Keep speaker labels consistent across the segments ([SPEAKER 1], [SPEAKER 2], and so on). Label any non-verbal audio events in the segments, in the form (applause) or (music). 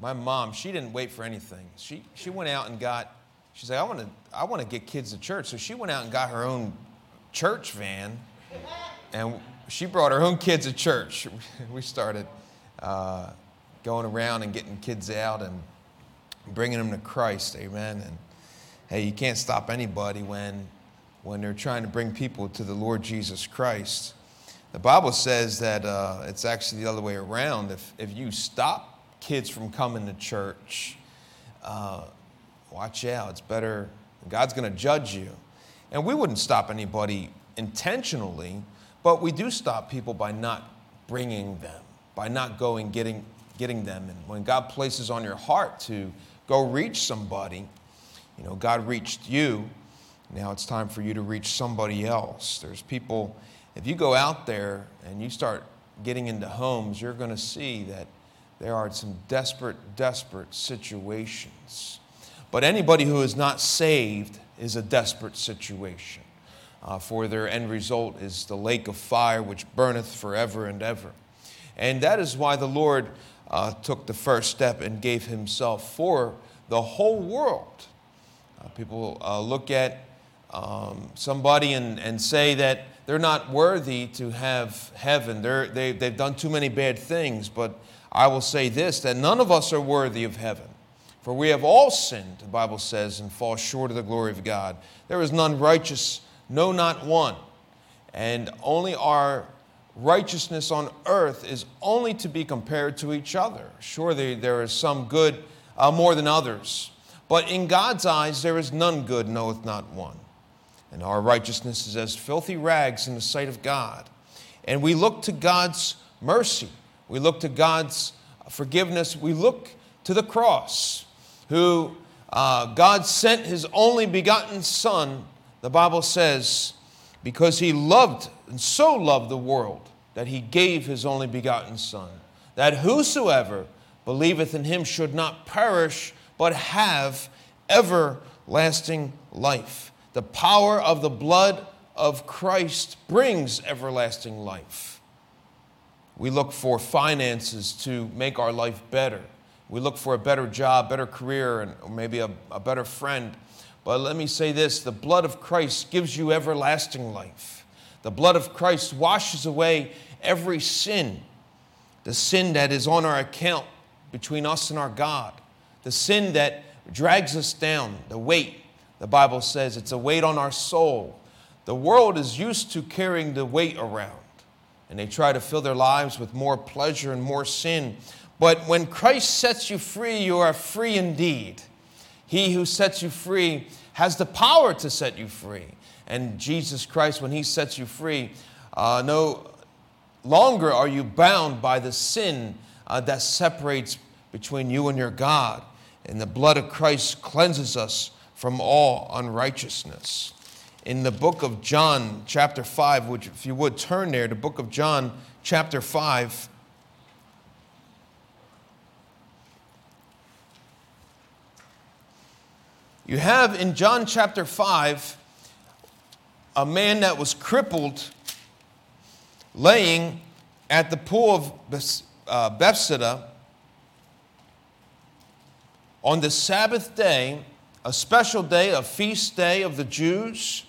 [SPEAKER 1] my mom, she didn't wait for anything. She, she went out and got, she's like, I want to I wanna get kids to church. So she went out and got her own church van, and she brought her own kids to church. (laughs) We started uh, going around and getting kids out and bringing them to Christ. Amen. And hey, you can't stop anybody when, when they're trying to bring people to the Lord Jesus Christ. The Bible says that uh, it's actually the other way around. If, if you stop kids from coming to church, uh, watch out. It's better, God's going to judge you. And we wouldn't stop anybody intentionally, but we do stop people by not bringing them, by not going getting, getting them. And when God places on your heart to go reach somebody, you know, God reached you. Now it's time for you to reach somebody else. There's people, if you go out there and you start getting into homes, you're going to see that there are some desperate, desperate situations. But anybody who is not saved is a desperate situation. Uh, for their end result is the lake of fire which burneth forever and ever. And that is why the Lord uh, took the first step and gave himself for the whole world. Uh, people uh, look at um, somebody and, and say that they're not worthy to have heaven. They're, they, they've done too many bad things. But I will say this that none of us are worthy of heaven. For we have all sinned, the Bible says, and fall short of the glory of God. There is none righteous, no, not one. And only our righteousness on earth is only to be compared to each other. Surely there is some good uh, more than others. But in God's eyes, there is none good, knoweth not one. And our righteousness is as filthy rags in the sight of God. And we look to God's mercy, we look to God's forgiveness, we look to the cross who uh, God sent his only begotten Son, the Bible says, because he loved and so loved the world that he gave his only begotten Son, that whosoever believeth in him should not perish, but have everlasting life. The power of the blood of Christ brings everlasting life. We look for finances to make our life better. We look for a better job, better career, and maybe a, a better friend. But let me say this the blood of Christ gives you everlasting life. The blood of Christ washes away every sin, the sin that is on our account between us and our God, the sin that drags us down, the weight. The Bible says it's a weight on our soul. The world is used to carrying the weight around, and they try to fill their lives with more pleasure and more sin. But when Christ sets you free, you are free indeed. He who sets you free has the power to set you free. And Jesus Christ, when He sets you free, uh, no longer are you bound by the sin uh, that separates between you and your God. And the blood of Christ cleanses us from all unrighteousness. In the book of John, chapter 5, which, if you would turn there, the book of John, chapter 5. You have in John chapter 5 a man that was crippled laying at the pool of uh, Bethsaida on the Sabbath day, a special day, a feast day of the Jews.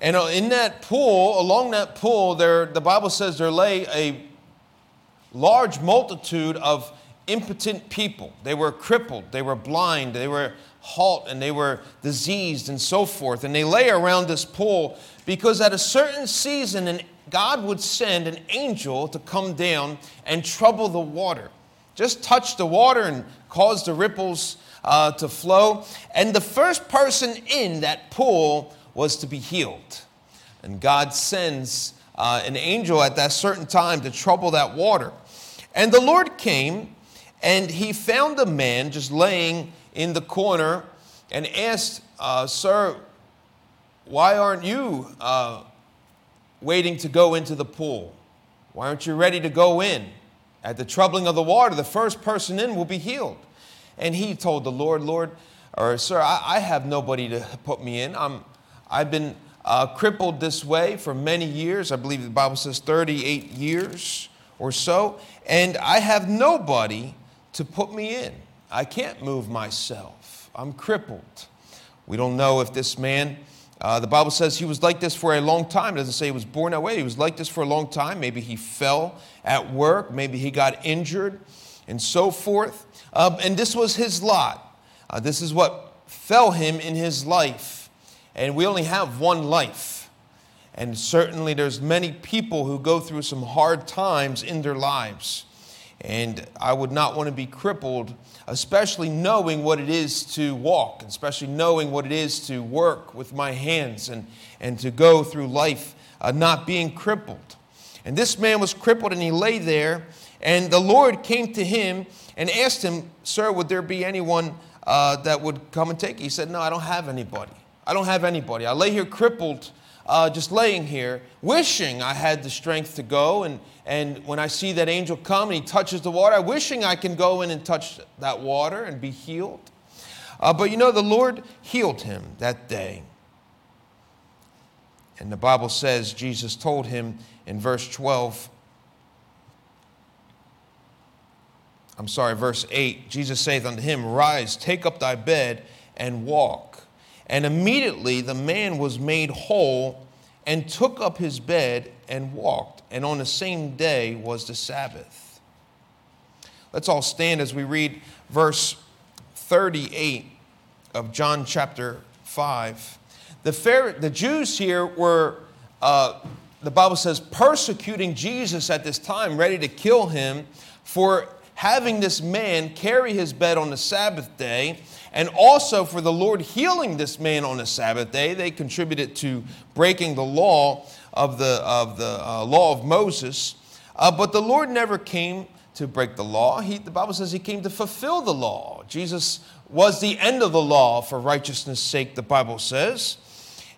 [SPEAKER 1] And uh, in that pool, along that pool, there, the Bible says there lay a large multitude of impotent people. They were crippled, they were blind, they were halt, and they were diseased, and so forth. And they lay around this pool because at a certain season, an, God would send an angel to come down and trouble the water. Just touch the water and cause the ripples uh, to flow. And the first person in that pool was to be healed. And God sends uh, an angel at that certain time to trouble that water. And the Lord came and he found a man just laying in the corner and asked, uh, Sir, why aren't you uh, waiting to go into the pool? Why aren't you ready to go in? At the troubling of the water, the first person in will be healed. And he told the Lord, Lord, or Sir, I, I have nobody to put me in. I'm, I've been uh, crippled this way for many years. I believe the Bible says 38 years or so. And I have nobody to put me in. I can't move myself. I'm crippled. We don't know if this man, uh, the Bible says he was like this for a long time. It doesn't say he was born that way. He was like this for a long time. Maybe he fell at work. Maybe he got injured and so forth. Uh, and this was his lot. Uh, this is what fell him in his life. And we only have one life. And certainly there's many people who go through some hard times in their lives. And I would not want to be crippled, especially knowing what it is to walk, especially knowing what it is to work with my hands and, and to go through life uh, not being crippled. And this man was crippled and he lay there. And the Lord came to him and asked him, Sir, would there be anyone uh, that would come and take you? He said, No, I don't have anybody. I don't have anybody. I lay here crippled uh, just laying here, wishing I had the strength to go. And, and when I see that angel come and he touches the water, I wishing I can go in and touch that water and be healed. Uh, but you know, the Lord healed him that day. And the Bible says Jesus told him in verse 12, I'm sorry, verse 8, Jesus saith unto him, Rise, take up thy bed and walk. And immediately the man was made whole and took up his bed and walked. And on the same day was the Sabbath. Let's all stand as we read verse 38 of John chapter 5. The, Pharaoh, the Jews here were, uh, the Bible says, persecuting Jesus at this time, ready to kill him for having this man carry his bed on the Sabbath day and also for the Lord healing this man on the Sabbath day. They contributed to breaking the law of the, of the uh, law of Moses. Uh, but the Lord never came to break the law. He, the Bible says he came to fulfill the law. Jesus was the end of the law for righteousness' sake, the Bible says.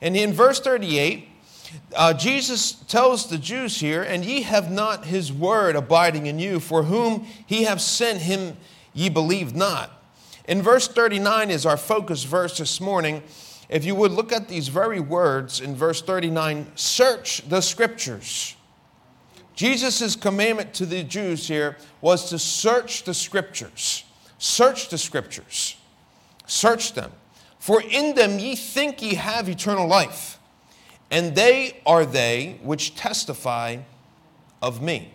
[SPEAKER 1] And in verse 38, uh, Jesus tells the Jews here, And ye have not his word abiding in you, for whom he have sent him ye believe not. In verse 39 is our focus verse this morning. If you would look at these very words in verse 39 search the scriptures. Jesus' commandment to the Jews here was to search the scriptures. Search the scriptures. Search them. For in them ye think ye have eternal life, and they are they which testify of me.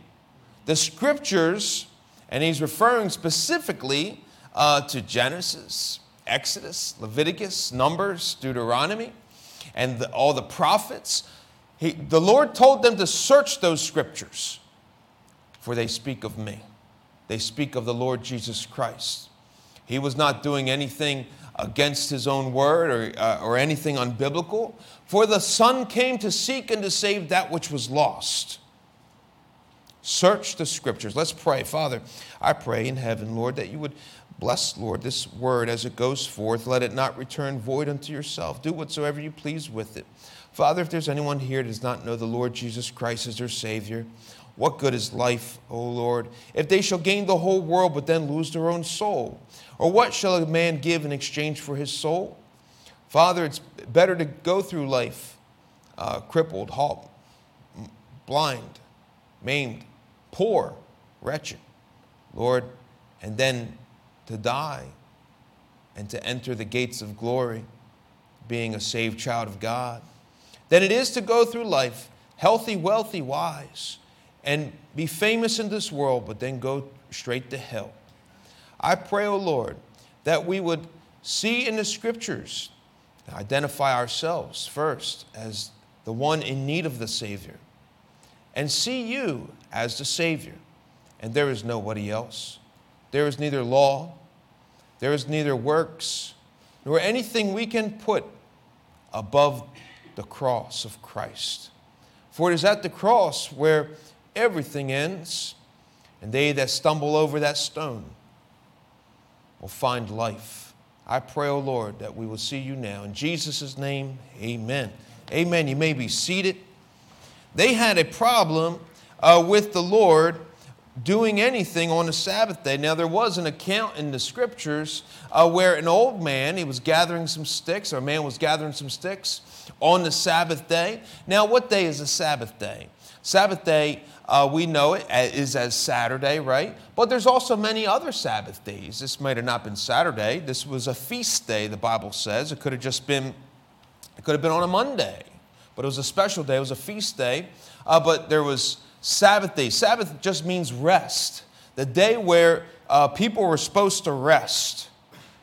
[SPEAKER 1] The scriptures, and he's referring specifically uh, to Genesis, Exodus, Leviticus, Numbers, Deuteronomy, and the, all the prophets. He, the Lord told them to search those scriptures, for they speak of me. They speak of the Lord Jesus Christ. He was not doing anything against his own word or, uh, or anything unbiblical, for the Son came to seek and to save that which was lost. Search the scriptures. Let's pray. Father, I pray in heaven, Lord, that you would Bless, Lord, this word as it goes forth. Let it not return void unto yourself. Do whatsoever you please with it. Father, if there's anyone here does not know the Lord Jesus Christ as their Savior, what good is life, O Lord, if they shall gain the whole world but then lose their own soul? Or what shall a man give in exchange for his soul? Father, it's better to go through life uh, crippled, halt, blind, maimed, poor, wretched, Lord, and then to die and to enter the gates of glory, being a saved child of God, than it is to go through life healthy, wealthy, wise, and be famous in this world, but then go straight to hell. I pray, O oh Lord, that we would see in the scriptures, identify ourselves first as the one in need of the Savior, and see you as the Savior, and there is nobody else. There is neither law, there is neither works, nor anything we can put above the cross of Christ. For it is at the cross where everything ends, and they that stumble over that stone will find life. I pray, O oh Lord, that we will see you now. In Jesus' name, amen. Amen. You may be seated. They had a problem uh, with the Lord doing anything on the Sabbath day. Now, there was an account in the scriptures uh, where an old man, he was gathering some sticks, or a man was gathering some sticks on the Sabbath day. Now, what day is a Sabbath day? Sabbath day uh, we know it is as Saturday, right? But there's also many other Sabbath days. This might have not been Saturday. This was a feast day, the Bible says. It could have just been, it could have been on a Monday, but it was a special day. It was a feast day. Uh, but there was Sabbath day. Sabbath just means rest. The day where uh, people were supposed to rest.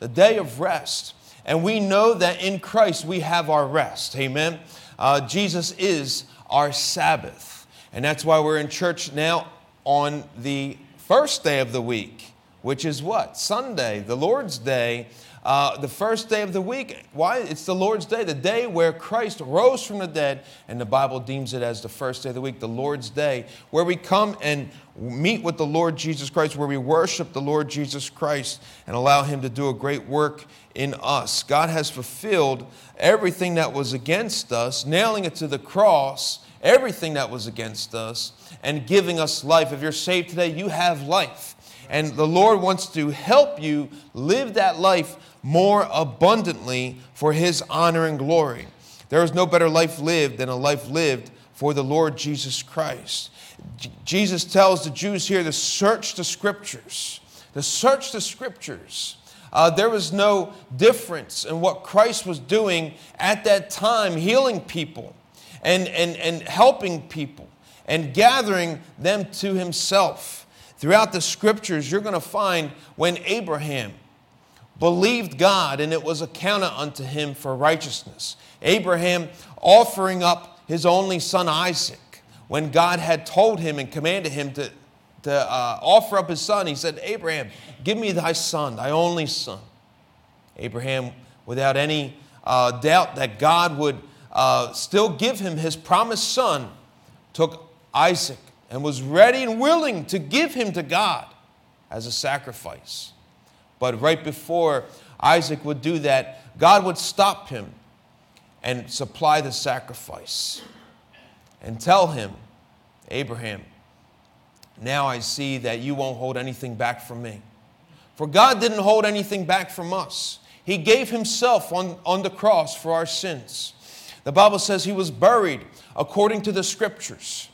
[SPEAKER 1] The day of rest. And we know that in Christ we have our rest. Amen. Uh, Jesus is our Sabbath. And that's why we're in church now on the first day of the week, which is what? Sunday, the Lord's Day. Uh, the first day of the week. Why? It's the Lord's Day, the day where Christ rose from the dead, and the Bible deems it as the first day of the week, the Lord's Day, where we come and meet with the Lord Jesus Christ, where we worship the Lord Jesus Christ and allow Him to do a great work in us. God has fulfilled everything that was against us, nailing it to the cross everything that was against us and giving us life. If you're saved today, you have life. And the Lord wants to help you live that life more abundantly for His honor and glory. There is no better life lived than a life lived for the Lord Jesus Christ. Jesus tells the Jews here to search the scriptures, to search the scriptures. Uh, there was no difference in what Christ was doing at that time, healing people and, and, and helping people and gathering them to himself. Throughout the scriptures, you're going to find when Abraham believed God and it was accounted unto him for righteousness. Abraham offering up his only son Isaac when God had told him and commanded him to, to uh, offer up his son, he said, Abraham, give me thy son, thy only son. Abraham, without any uh, doubt that God would uh, still give him his promised son, took Isaac and was ready and willing to give him to God as a sacrifice. But right before Isaac would do that, God would stop him and supply the sacrifice and tell him, Abraham, now I see that you won't hold anything back from me. For God didn't hold anything back from us. He gave Himself on, on the cross for our sins. The Bible says he was buried according to the scriptures.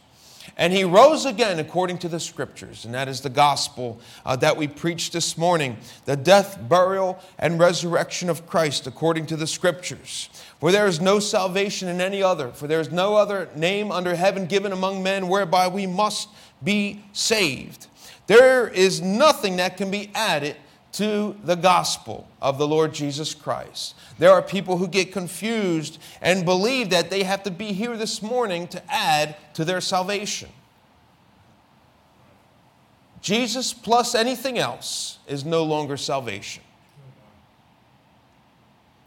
[SPEAKER 1] And he rose again according to the scriptures. And that is the gospel uh, that we preached this morning the death, burial, and resurrection of Christ according to the scriptures. For there is no salvation in any other, for there is no other name under heaven given among men whereby we must be saved. There is nothing that can be added to the gospel of the Lord Jesus Christ. There are people who get confused and believe that they have to be here this morning to add to their salvation. Jesus plus anything else is no longer salvation.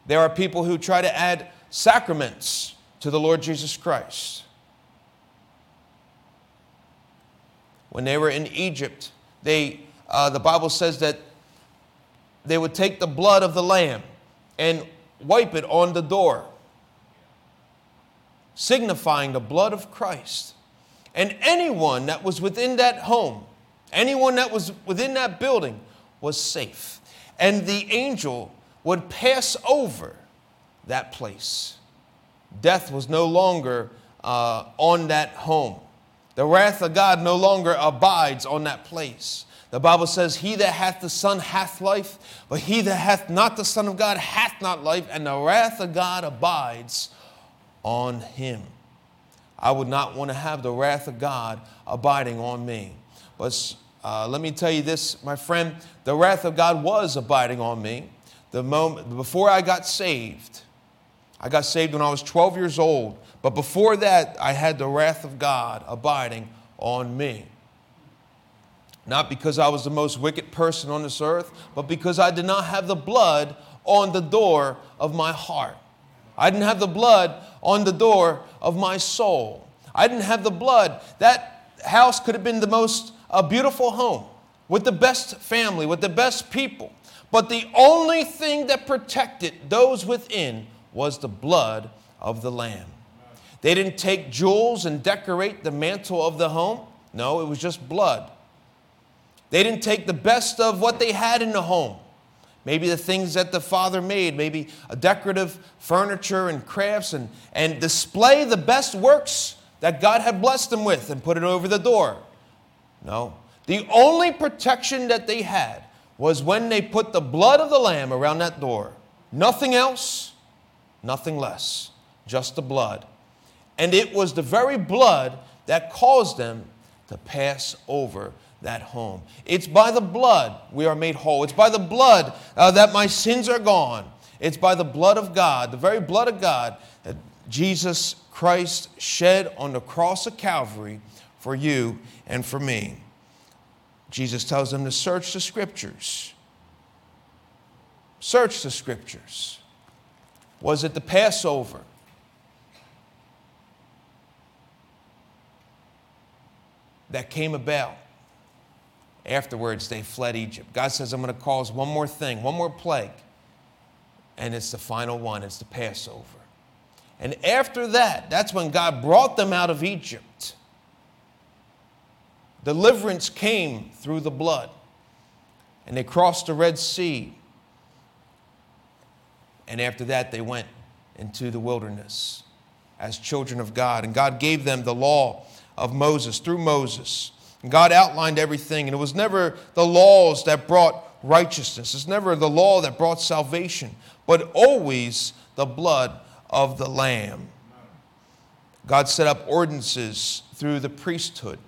[SPEAKER 1] There are people who try to add sacraments to the Lord Jesus Christ. When they were in Egypt, they, uh, the Bible says that they would take the blood of the lamb and wipe it on the door, signifying the blood of Christ. And anyone that was within that home, anyone that was within that building, was safe. And the angel would pass over that place. Death was no longer uh, on that home. The wrath of God no longer abides on that place. The Bible says, He that hath the Son hath life, but he that hath not the Son of God hath not life, and the wrath of God abides on him. I would not want to have the wrath of God abiding on me. But uh, let me tell you this, my friend, the wrath of God was abiding on me the moment before I got saved. I got saved when I was 12 years old, but before that, I had the wrath of God abiding on me. Not because I was the most wicked person on this earth, but because I did not have the blood on the door of my heart. I didn't have the blood on the door of my soul. I didn't have the blood. That house could have been the most beautiful home with the best family, with the best people. But the only thing that protected those within was the blood of the Lamb. They didn't take jewels and decorate the mantle of the home. No, it was just blood. They didn't take the best of what they had in the home. Maybe the things that the father made, maybe a decorative furniture and crafts, and, and display the best works that God had blessed them with and put it over the door. No. The only protection that they had was when they put the blood of the lamb around that door. Nothing else, nothing less, just the blood. And it was the very blood that caused them to pass over that home. It's by the blood we are made whole. It's by the blood uh, that my sins are gone. It's by the blood of God, the very blood of God, that Jesus Christ shed on the cross of Calvary for you and for me. Jesus tells them to search the scriptures. Search the scriptures. Was it the Passover? That came about. Afterwards, they fled Egypt. God says, I'm going to cause one more thing, one more plague. And it's the final one, it's the Passover. And after that, that's when God brought them out of Egypt. Deliverance came through the blood. And they crossed the Red Sea. And after that, they went into the wilderness as children of God. And God gave them the law of Moses through Moses. God outlined everything. And it was never the laws that brought righteousness, it's never the law that brought salvation, but always the blood of the Lamb. God set up ordinances through the priesthood,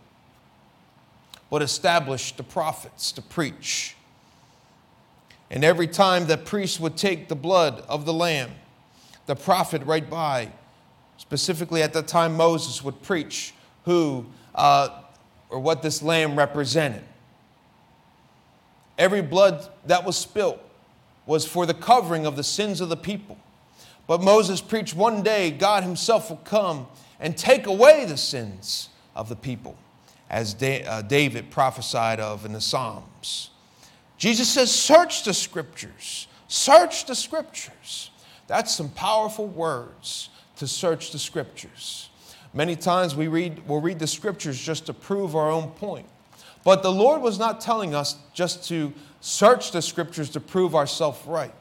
[SPEAKER 1] but established the prophets to preach. And every time the priest would take the blood of the lamb, the prophet right by, specifically at the time Moses would preach who uh, or what this lamb represented. Every blood that was spilt was for the covering of the sins of the people. But Moses preached one day God himself will come and take away the sins of the people, as uh, David prophesied of in the Psalms. Jesus says, Search the scriptures, search the scriptures. That's some powerful words to search the scriptures. Many times we read, we'll read the scriptures just to prove our own point. But the Lord was not telling us just to search the scriptures to prove ourselves right.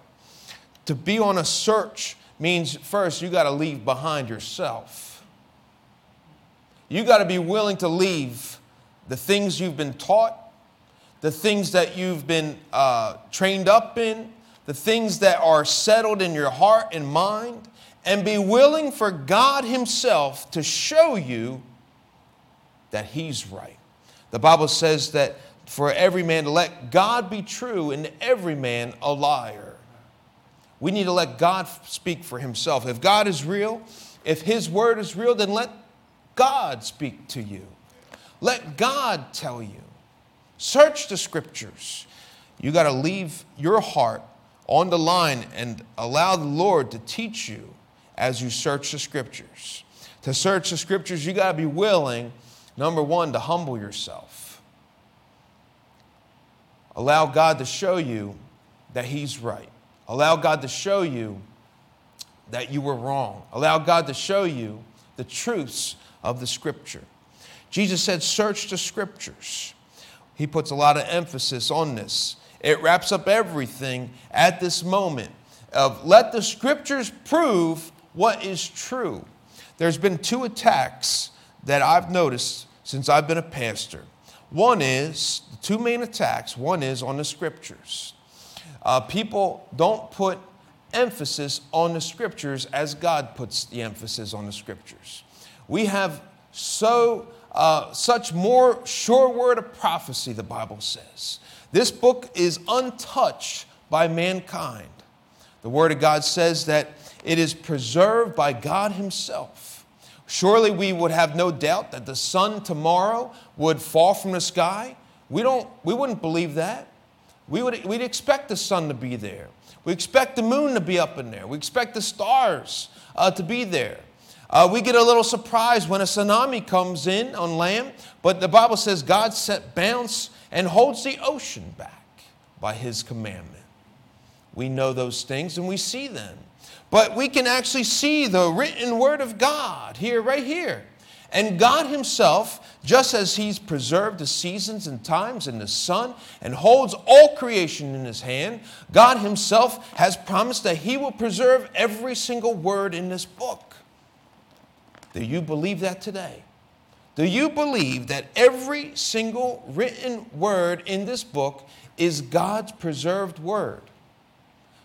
[SPEAKER 1] To be on a search means first you got to leave behind yourself. You got to be willing to leave the things you've been taught, the things that you've been uh, trained up in, the things that are settled in your heart and mind, and be willing for God Himself to show you that He's right. The Bible says that for every man to let God be true and every man a liar. We need to let God speak for himself. If God is real, if his word is real, then let God speak to you. Let God tell you. Search the scriptures. You got to leave your heart on the line and allow the Lord to teach you as you search the scriptures. To search the scriptures, you got to be willing, number one, to humble yourself. Allow God to show you that He's right. Allow God to show you that you were wrong. Allow God to show you the truths of the scripture. Jesus said, Search the scriptures. He puts a lot of emphasis on this. It wraps up everything at this moment of let the scriptures prove what is true. There's been two attacks that I've noticed since I've been a pastor. One is, the two main attacks, one is on the scriptures. Uh, people don't put emphasis on the scriptures as God puts the emphasis on the scriptures. We have so uh, such more sure word of prophecy, the Bible says. This book is untouched by mankind. The Word of God says that it is preserved by God Himself. Surely we would have no doubt that the sun tomorrow would fall from the sky. We, don't, we wouldn't believe that. We would, we'd expect the sun to be there. We expect the moon to be up in there. We expect the stars uh, to be there. Uh, we get a little surprised when a tsunami comes in on land, but the Bible says God set bounds and holds the ocean back by his commandment. We know those things and we see them. But we can actually see the written word of God here, right here. And God Himself, just as He's preserved the seasons and times and the sun and holds all creation in His hand, God Himself has promised that He will preserve every single word in this book. Do you believe that today? Do you believe that every single written word in this book is God's preserved word?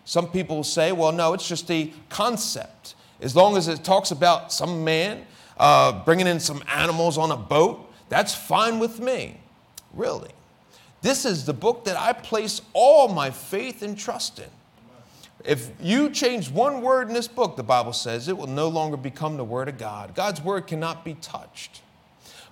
[SPEAKER 1] Some people say, well, no, it's just a concept. As long as it talks about some man uh, bringing in some animals on a boat, that's fine with me. Really. This is the book that I place all my faith and trust in. If you change one word in this book, the Bible says, it will no longer become the Word of God. God's Word cannot be touched.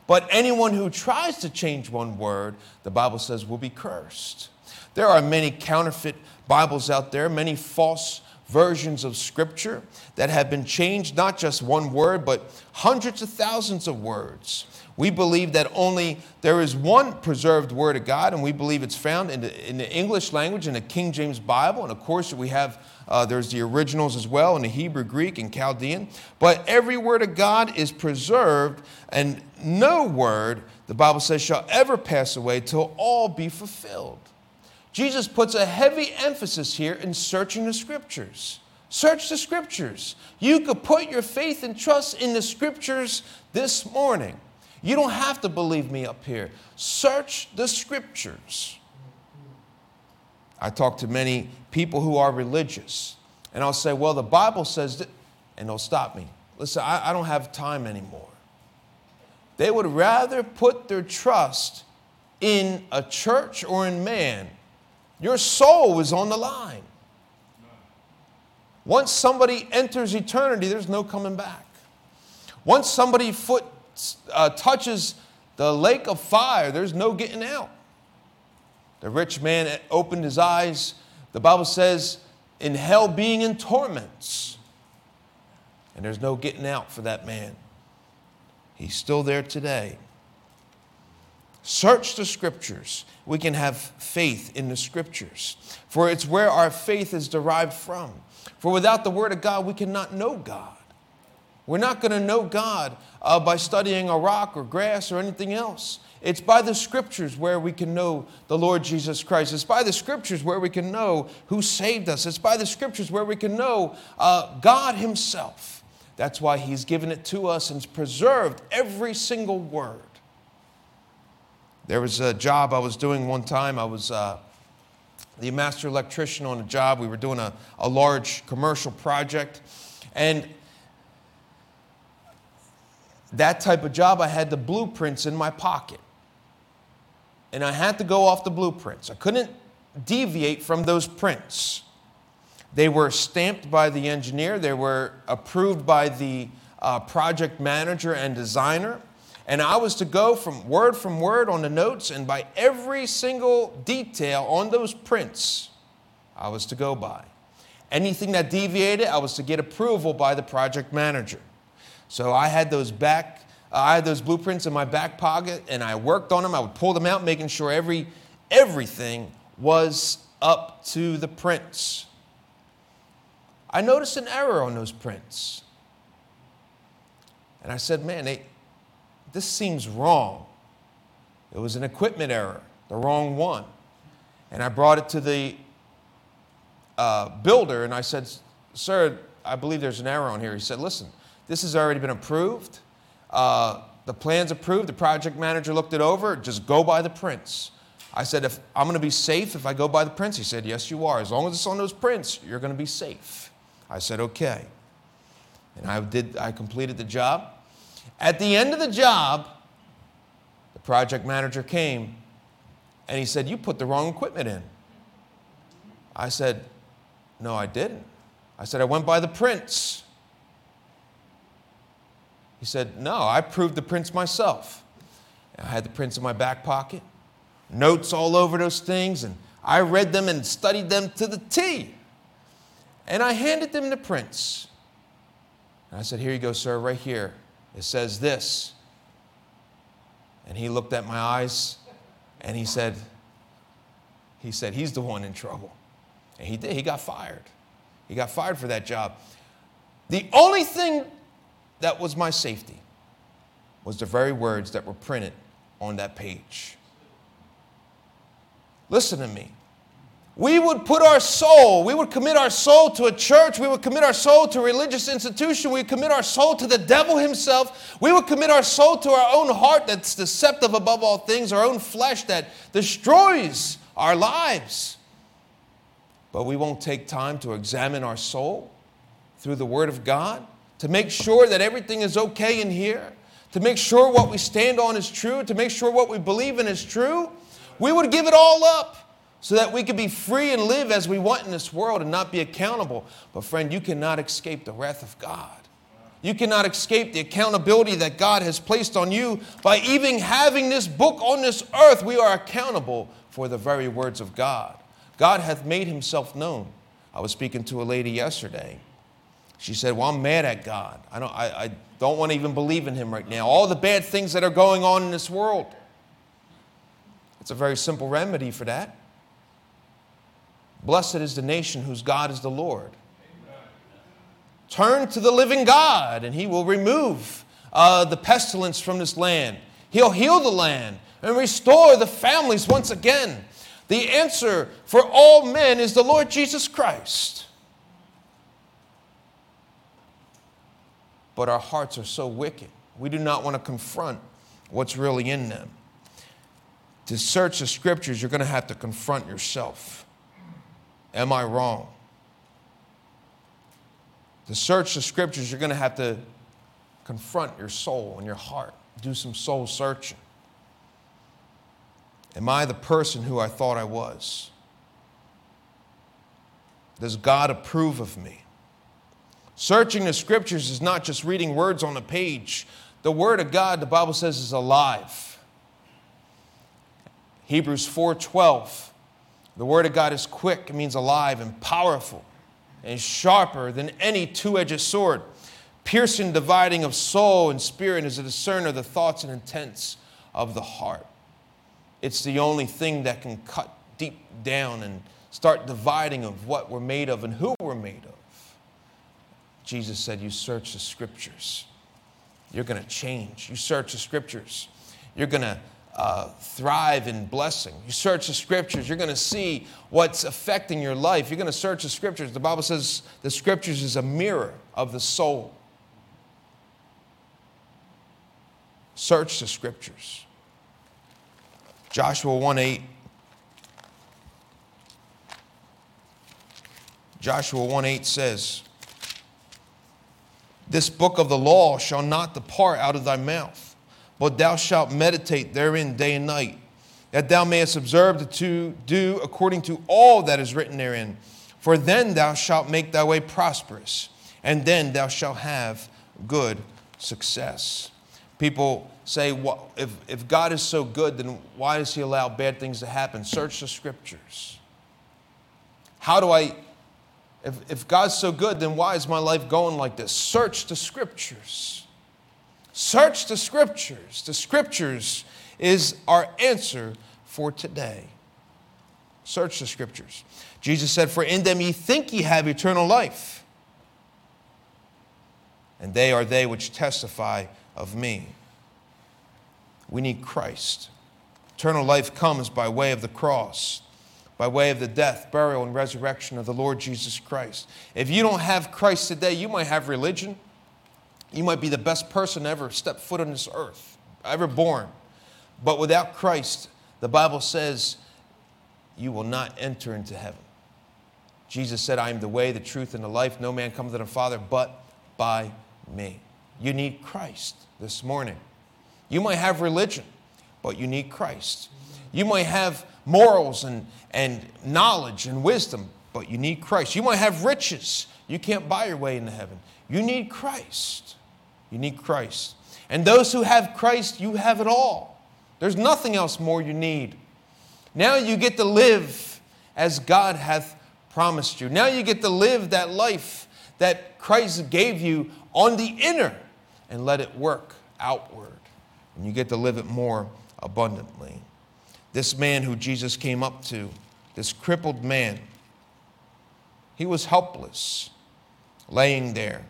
[SPEAKER 1] But anyone who tries to change one word, the Bible says, will be cursed. There are many counterfeit Bibles out there, many false versions of Scripture that have been changed, not just one word, but hundreds of thousands of words. We believe that only there is one preserved word of God, and we believe it's found in the, in the English language in the King James Bible. And of course, we have uh, there's the originals as well in the Hebrew, Greek, and Chaldean. But every word of God is preserved, and no word, the Bible says, shall ever pass away till all be fulfilled. Jesus puts a heavy emphasis here in searching the scriptures. Search the scriptures. You could put your faith and trust in the scriptures this morning. You don't have to believe me up here. Search the scriptures. I talk to many people who are religious, and I'll say, Well, the Bible says that, and they'll stop me. Listen, I, I don't have time anymore. They would rather put their trust in a church or in man. Your soul is on the line. Once somebody enters eternity, there's no coming back. Once somebody foot uh, touches the lake of fire, there's no getting out. The rich man opened his eyes, the Bible says, in hell being in torments. And there's no getting out for that man. He's still there today. Search the scriptures. We can have faith in the scriptures, for it's where our faith is derived from. For without the word of God, we cannot know God. We're not going to know God uh, by studying a rock or grass or anything else. It's by the scriptures where we can know the Lord Jesus Christ. It's by the scriptures where we can know who saved us. It's by the scriptures where we can know uh, God Himself. That's why He's given it to us and preserved every single word. There was a job I was doing one time. I was uh, the master electrician on a job. We were doing a, a large commercial project. And that type of job, I had the blueprints in my pocket. And I had to go off the blueprints. I couldn't deviate from those prints. They were stamped by the engineer, they were approved by the uh, project manager and designer. And I was to go from word from word on the notes, and by every single detail on those prints, I was to go by. Anything that deviated, I was to get approval by the project manager. So I had those back, I had those blueprints in my back pocket, and I worked on them. I would pull them out, making sure every everything was up to the prints. I noticed an error on those prints. And I said, man, they, this seems wrong. It was an equipment error, the wrong one. And I brought it to the uh, builder and I said, Sir, I believe there's an error on here. He said, Listen, this has already been approved. Uh, the plan's approved. The project manager looked it over. Just go by the prints. I said, if I'm going to be safe if I go by the prints. He said, yes, you are. As long as it's on those prints, you're going to be safe. I said, okay. And I did. I completed the job. At the end of the job, the project manager came and he said, You put the wrong equipment in. I said, No, I didn't. I said, I went by the prints. He said, No, I proved the prints myself. And I had the prints in my back pocket, notes all over those things, and I read them and studied them to the T. And I handed them the prints. And I said, Here you go, sir, right here. It says this. And he looked at my eyes and he said, he said, he's the one in trouble. And he did. He got fired. He got fired for that job. The only thing that was my safety was the very words that were printed on that page. Listen to me. We would put our soul, we would commit our soul to a church, we would commit our soul to a religious institution, we would commit our soul to the devil himself, we would commit our soul to our own heart that's deceptive above all things, our own flesh that destroys our lives. But we won't take time to examine our soul through the Word of God, to make sure that everything is okay in here, to make sure what we stand on is true, to make sure what we believe in is true. We would give it all up so that we could be free and live as we want in this world and not be accountable. But, friend, you cannot escape the wrath of God. You cannot escape the accountability that God has placed on you by even having this book on this earth. We are accountable for the very words of God. God hath made himself known. I was speaking to a lady yesterday. She said, Well, I'm mad at God. I don't, I, I don't want to even believe in him right now. All the bad things that are going on in this world. It's a very simple remedy for that. Blessed is the nation whose God is the Lord. Turn to the living God, and He will remove uh, the pestilence from this land. He'll heal the land and restore the families once again. The answer for all men is the Lord Jesus Christ. But our hearts are so wicked, we do not want to confront what's really in them. To search the scriptures, you're going to have to confront yourself. Am I wrong? To search the scriptures, you're going to have to confront your soul and your heart, do some soul searching. Am I the person who I thought I was? Does God approve of me? Searching the scriptures is not just reading words on a page. The word of God, the Bible says, is alive. Hebrews 4:12 the word of God is quick, it means alive and powerful, and sharper than any two edged sword, piercing, dividing of soul and spirit, and is a discerner of the thoughts and intents of the heart. It's the only thing that can cut deep down and start dividing of what we're made of and who we're made of. Jesus said, You search the scriptures. You're going to change. You search the scriptures. You're going to uh, thrive in blessing. You search the scriptures, you're going to see what's affecting your life. You're going to search the scriptures. The Bible says the scriptures is a mirror of the soul. Search the scriptures. Joshua 1 8. Joshua 1 8 says, This book of the law shall not depart out of thy mouth but thou shalt meditate therein day and night, that thou mayest observe to do according to all that is written therein. For then thou shalt make thy way prosperous, and then thou shalt have good success. People say, well, if, if God is so good, then why does He allow bad things to happen? Search the scriptures. How do I, if, if God's so good, then why is my life going like this? Search the scriptures. Search the scriptures. The scriptures is our answer for today. Search the scriptures. Jesus said, For in them ye think ye have eternal life, and they are they which testify of me. We need Christ. Eternal life comes by way of the cross, by way of the death, burial, and resurrection of the Lord Jesus Christ. If you don't have Christ today, you might have religion. You might be the best person ever step foot on this earth, ever born. But without Christ, the Bible says you will not enter into heaven. Jesus said, I am the way, the truth, and the life. No man comes to the Father but by me. You need Christ this morning. You might have religion, but you need Christ. You might have morals and, and knowledge and wisdom, but you need Christ. You might have riches. You can't buy your way into heaven. You need Christ. You need Christ. And those who have Christ, you have it all. There's nothing else more you need. Now you get to live as God hath promised you. Now you get to live that life that Christ gave you on the inner and let it work outward. And you get to live it more abundantly. This man who Jesus came up to, this crippled man, he was helpless, laying there.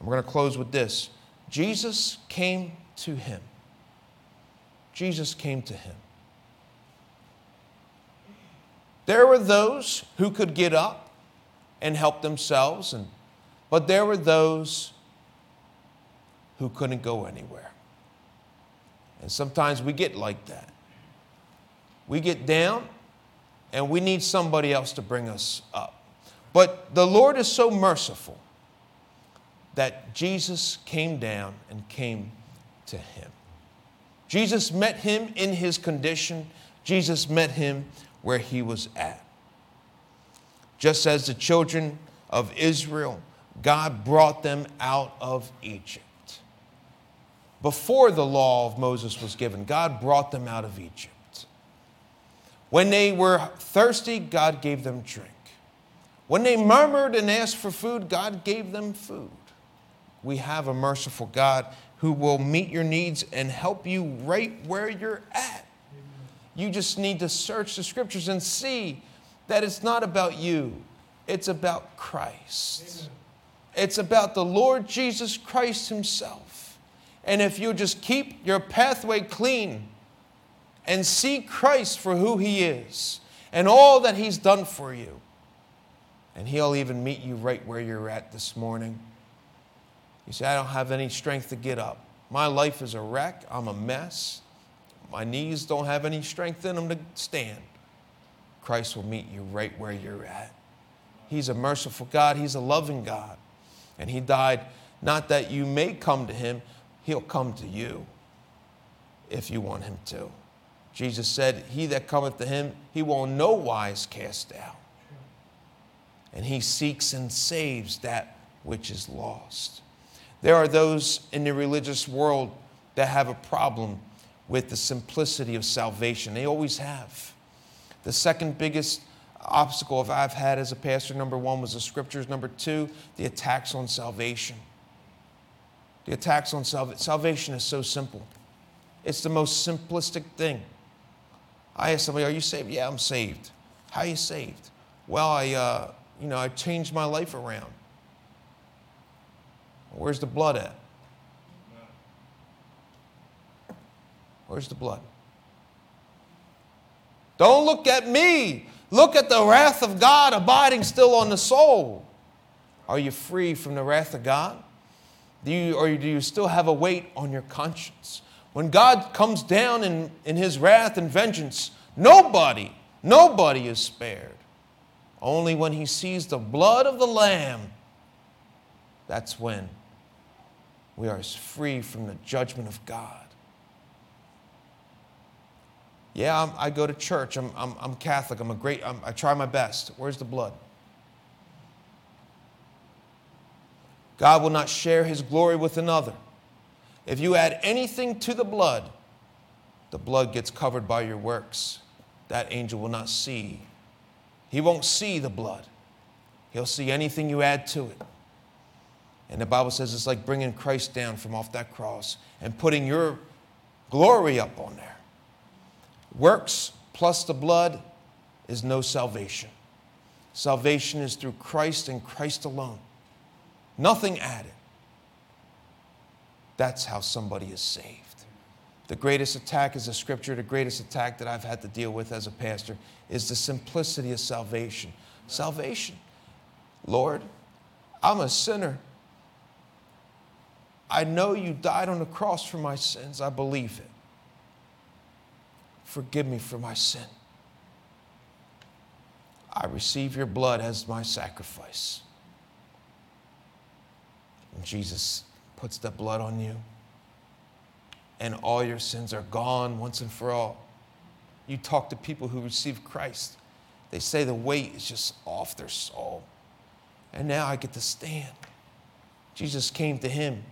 [SPEAKER 1] We're going to close with this Jesus came to him. Jesus came to him. There were those who could get up and help themselves, and, but there were those who couldn't go anywhere. And sometimes we get like that. We get down and we need somebody else to bring us up. But the Lord is so merciful that Jesus came down and came to him. Jesus met him in his condition, Jesus met him where he was at. Just as the children of Israel, God brought them out of Egypt. Before the law of Moses was given, God brought them out of Egypt. When they were thirsty, God gave them drink. When they murmured and asked for food, God gave them food. We have a merciful God who will meet your needs and help you right where you're at. You just need to search the scriptures and see that it's not about you, it's about Christ. It's about the Lord Jesus Christ Himself. And if you just keep your pathway clean, and see Christ for who He is and all that He's done for you. And He'll even meet you right where you're at this morning. You say, I don't have any strength to get up. My life is a wreck. I'm a mess. My knees don't have any strength in them to stand. Christ will meet you right where you're at. He's a merciful God, He's a loving God. And He died not that you may come to Him, He'll come to you if you want Him to. Jesus said, He that cometh to him, he will no wise cast out. And he seeks and saves that which is lost. There are those in the religious world that have a problem with the simplicity of salvation. They always have. The second biggest obstacle I've had as a pastor, number one, was the scriptures. Number two, the attacks on salvation. The attacks on salvation. Salvation is so simple, it's the most simplistic thing. I asked somebody, Are you saved? Yeah, I'm saved. How are you saved? Well, I, uh, you know, I changed my life around. Where's the blood at? Where's the blood? Don't look at me. Look at the wrath of God abiding still on the soul. Are you free from the wrath of God? Do you, or do you still have a weight on your conscience? When God comes down in, in his wrath and vengeance, nobody, nobody is spared. Only when he sees the blood of the Lamb, that's when we are as free from the judgment of God. Yeah, I'm, i go to church. I'm, I'm, I'm Catholic. I'm a great, I'm, I try my best. Where's the blood? God will not share his glory with another. If you add anything to the blood, the blood gets covered by your works. That angel will not see. He won't see the blood. He'll see anything you add to it. And the Bible says it's like bringing Christ down from off that cross and putting your glory up on there. Works plus the blood is no salvation. Salvation is through Christ and Christ alone. Nothing added. That's how somebody is saved. The greatest attack is the scripture. The greatest attack that I've had to deal with as a pastor is the simplicity of salvation. Salvation. Lord, I'm a sinner. I know you died on the cross for my sins. I believe it. Forgive me for my sin. I receive your blood as my sacrifice. And Jesus puts the blood on you, and all your sins are gone once and for all. You talk to people who receive Christ, they say the weight is just off their soul. And now I get to stand. Jesus came to him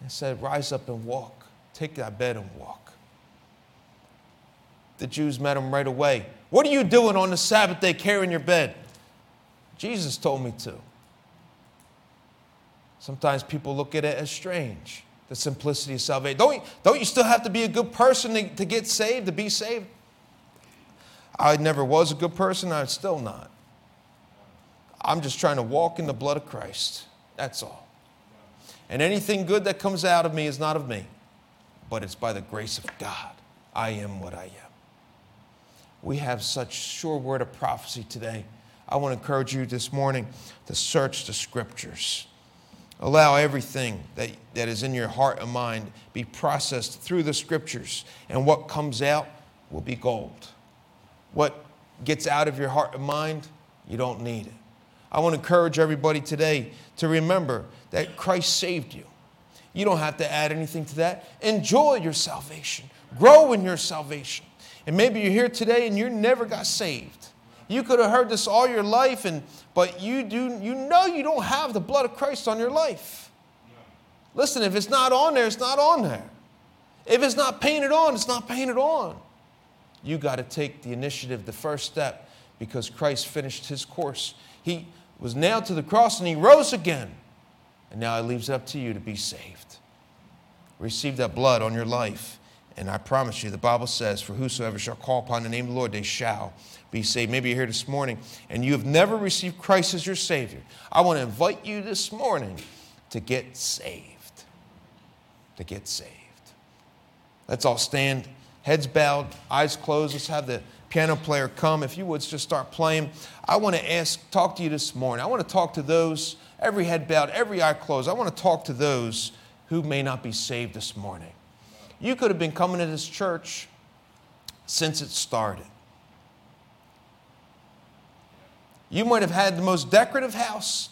[SPEAKER 1] and said, Rise up and walk. Take that bed and walk. The Jews met him right away. What are you doing on the Sabbath day carrying your bed? Jesus told me to. Sometimes people look at it as strange, the simplicity of salvation. Don't, don't you still have to be a good person to, to get saved, to be saved? I never was a good person, I'm still not. I'm just trying to walk in the blood of Christ. That's all. And anything good that comes out of me is not of me, but it's by the grace of God. I am what I am. we have such sure word of prophecy today. I want to encourage you this morning to search the scriptures. Allow everything that, that is in your heart and mind be processed through the scriptures, and what comes out will be gold. What gets out of your heart and mind, you don't need it. I want to encourage everybody today to remember that Christ saved you. You don't have to add anything to that. Enjoy your salvation, grow in your salvation. And maybe you're here today and you never got saved. You could have heard this all your life, and, but you, do, you know you don't have the blood of Christ on your life. Listen, if it's not on there, it's not on there. If it's not painted on, it's not painted on. You got to take the initiative, the first step, because Christ finished his course. He was nailed to the cross and he rose again. And now it leaves it up to you to be saved. Receive that blood on your life. And I promise you, the Bible says, For whosoever shall call upon the name of the Lord, they shall be saved. Maybe you're here this morning and you have never received Christ as your Savior. I want to invite you this morning to get saved. To get saved. Let's all stand, heads bowed, eyes closed. Let's have the piano player come. If you would just start playing. I want to ask, talk to you this morning. I want to talk to those, every head bowed, every eye closed. I want to talk to those who may not be saved this morning. You could have been coming to this church since it started. You might have had the most decorative house,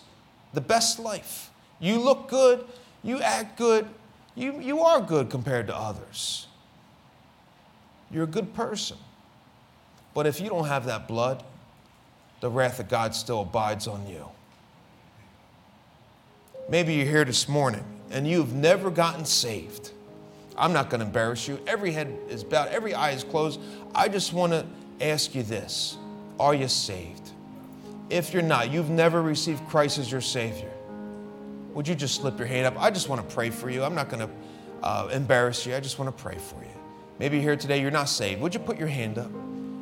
[SPEAKER 1] the best life. You look good, you act good, you, you are good compared to others. You're a good person. But if you don't have that blood, the wrath of God still abides on you. Maybe you're here this morning and you've never gotten saved. I'm not going to embarrass you. Every head is bowed, every eye is closed. I just want to ask you this Are you saved? If you're not, you've never received Christ as your Savior, would you just slip your hand up? I just want to pray for you. I'm not going to uh, embarrass you. I just want to pray for you. Maybe here today, you're not saved. Would you put your hand up?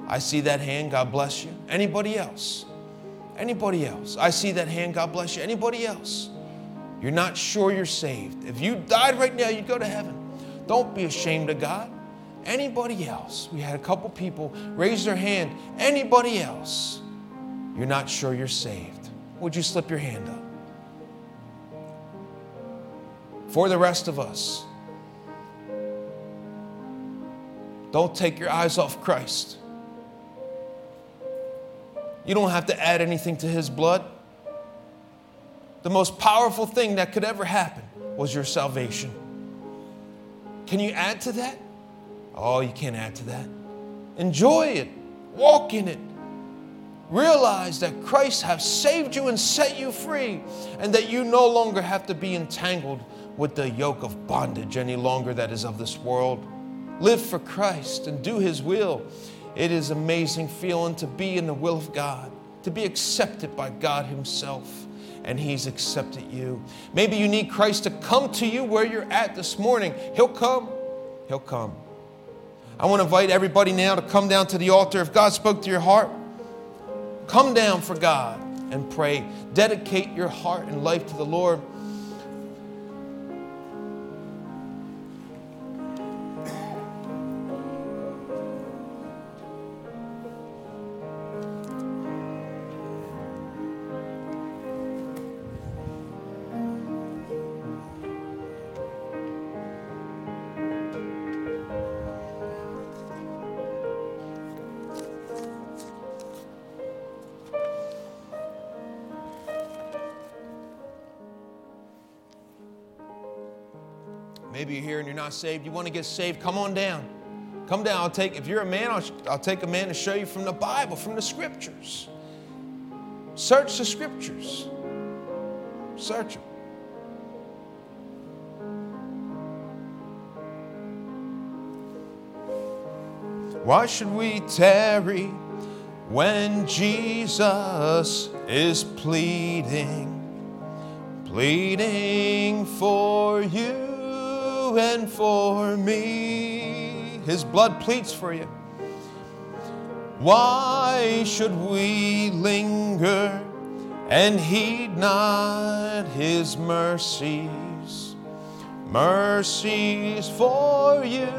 [SPEAKER 1] I see that hand. God bless you. Anybody else? Anybody else? I see that hand. God bless you. Anybody else? You're not sure you're saved. If you died right now, you'd go to heaven. Don't be ashamed of God. Anybody else? We had a couple people raise their hand. Anybody else? You're not sure you're saved. Would you slip your hand up? For the rest of us, don't take your eyes off Christ. You don't have to add anything to his blood. The most powerful thing that could ever happen was your salvation. Can you add to that? Oh, you can't add to that. Enjoy it, walk in it. Realize that Christ has saved you and set you free, and that you no longer have to be entangled with the yoke of bondage any longer that is of this world. Live for Christ and do His will. It is amazing feeling to be in the will of God, to be accepted by God Himself and He's accepted you. Maybe you need Christ to come to you where you're at this morning. He'll come. He'll come. I want to invite everybody now to come down to the altar. If God spoke to your heart, come down for God and pray. Dedicate your heart and life to the Lord. Maybe you're here and you're not saved. You want to get saved? Come on down. Come down. I'll take, if you're a man, I'll, I'll take a man to show you from the Bible, from the scriptures. Search the scriptures. Search them. Why should we tarry when Jesus is pleading, pleading for and for me. His blood pleads for you. Why should we linger and heed not his mercies? Mercies for you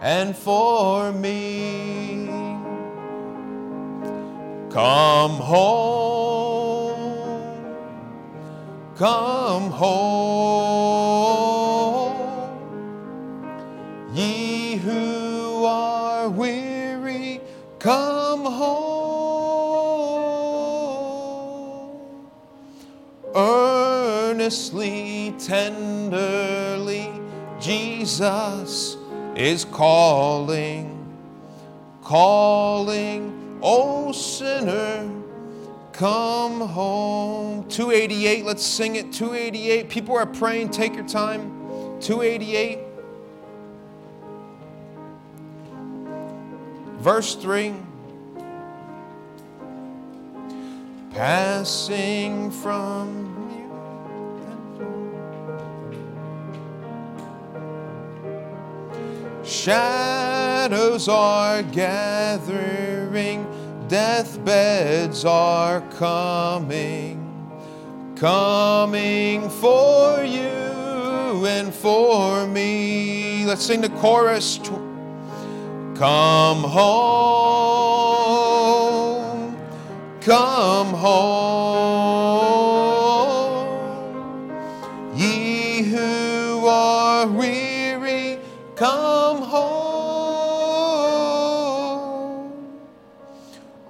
[SPEAKER 1] and for me. Come home, come home, come home. Earnestly, tenderly, Jesus is calling, calling Oh, sinner, come home. 288, let's sing it. 288. People are praying. Take your time. 288. Verse 3. Passing from Shadows are gathering, deathbeds are coming, coming for you and for me. Let's sing the chorus. Come home, come home, ye who are weary, come home.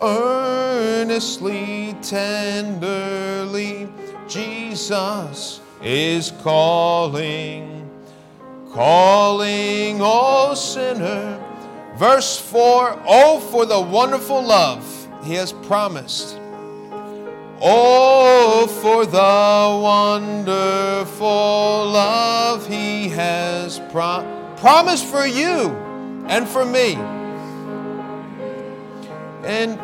[SPEAKER 1] earnestly, tenderly, Jesus is calling, calling, all sinner. Verse 4 Oh, for the wonderful love he has promised. Oh, for the wonderful love he has pro- promised for you and for me. And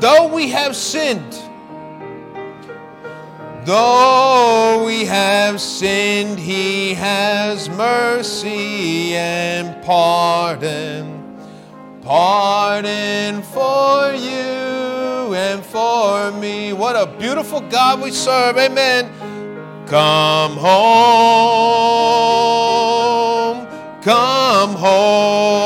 [SPEAKER 1] Though we have sinned, though we have sinned, He has mercy and pardon, pardon for you and for me. What a beautiful God we serve. Amen. Come home, come home,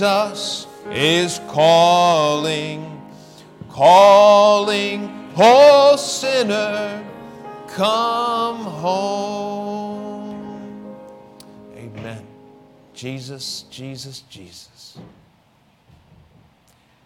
[SPEAKER 1] Jesus is calling, calling, oh sinner, come home. Amen. Jesus, Jesus, Jesus.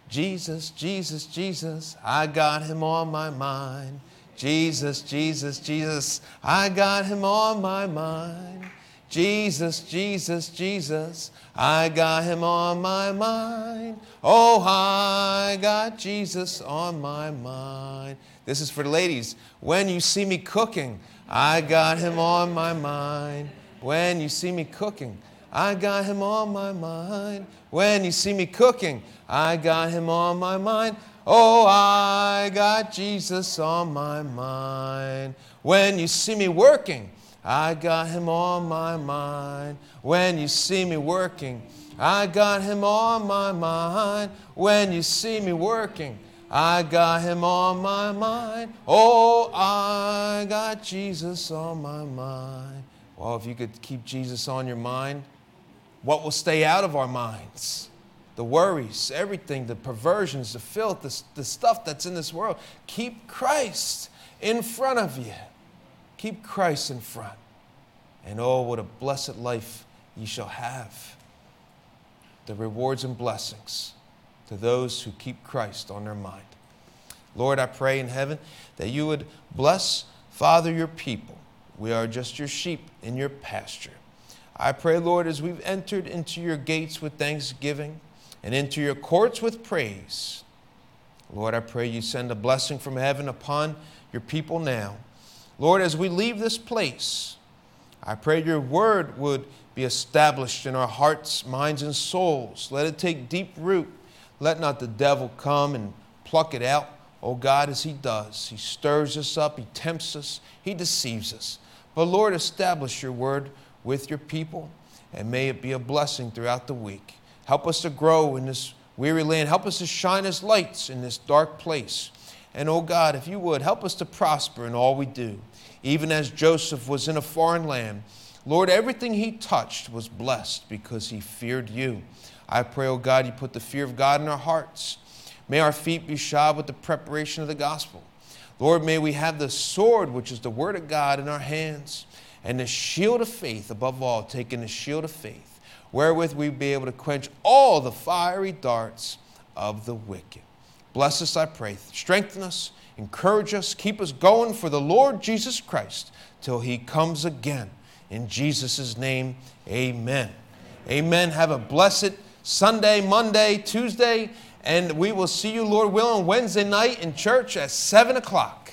[SPEAKER 1] Jesus, Jesus, Jesus, I got him on my mind. Jesus, Jesus, Jesus, I got him on my mind. Jesus, Jesus, Jesus, I got him on my mind. Oh, I got Jesus on my mind. This is for the ladies. When you see me cooking, I got him on my mind. When you see me cooking, I got him on my mind. When you see me cooking, I got him on my mind. Oh, I got Jesus on my mind. When you see me working, I got him on my mind. When you see me working, I got him on my mind. When you see me working, I got him on my mind. Oh, I got Jesus on my mind. Well, if you could keep Jesus on your mind, what will stay out of our minds? the worries, everything, the perversions, the filth, the, the stuff that's in this world. Keep Christ in front of you. Keep Christ in front. And oh, what a blessed life ye shall have. The rewards and blessings to those who keep Christ on their mind. Lord, I pray in heaven that you would bless, Father, your people. We are just your sheep in your pasture. I pray, Lord, as we've entered into your gates with thanksgiving, and into your courts with praise. Lord, I pray you send a blessing from heaven upon your people now. Lord, as we leave this place, I pray your word would be established in our hearts, minds, and souls. Let it take deep root. Let not the devil come and pluck it out, oh God, as he does. He stirs us up, he tempts us, he deceives us. But Lord, establish your word with your people, and may it be a blessing throughout the week. Help us to grow in this weary land. Help us to shine as lights in this dark place. And oh God, if you would, help us to prosper in all we do, even as Joseph was in a foreign land. Lord, everything he touched was blessed because he feared you. I pray, oh God, you put the fear of God in our hearts. May our feet be shod with the preparation of the gospel. Lord, may we have the sword, which is the word of God, in our hands, and the shield of faith, above all, taking the shield of faith, wherewith we be able to quench all the fiery darts of the wicked. Bless us, I pray. Strengthen us, encourage us, keep us going for the Lord Jesus Christ till he comes again. In Jesus' name, amen. Amen. Have a blessed Sunday, Monday, Tuesday, and we will see you, Lord willing, Wednesday night in church at 7 o'clock.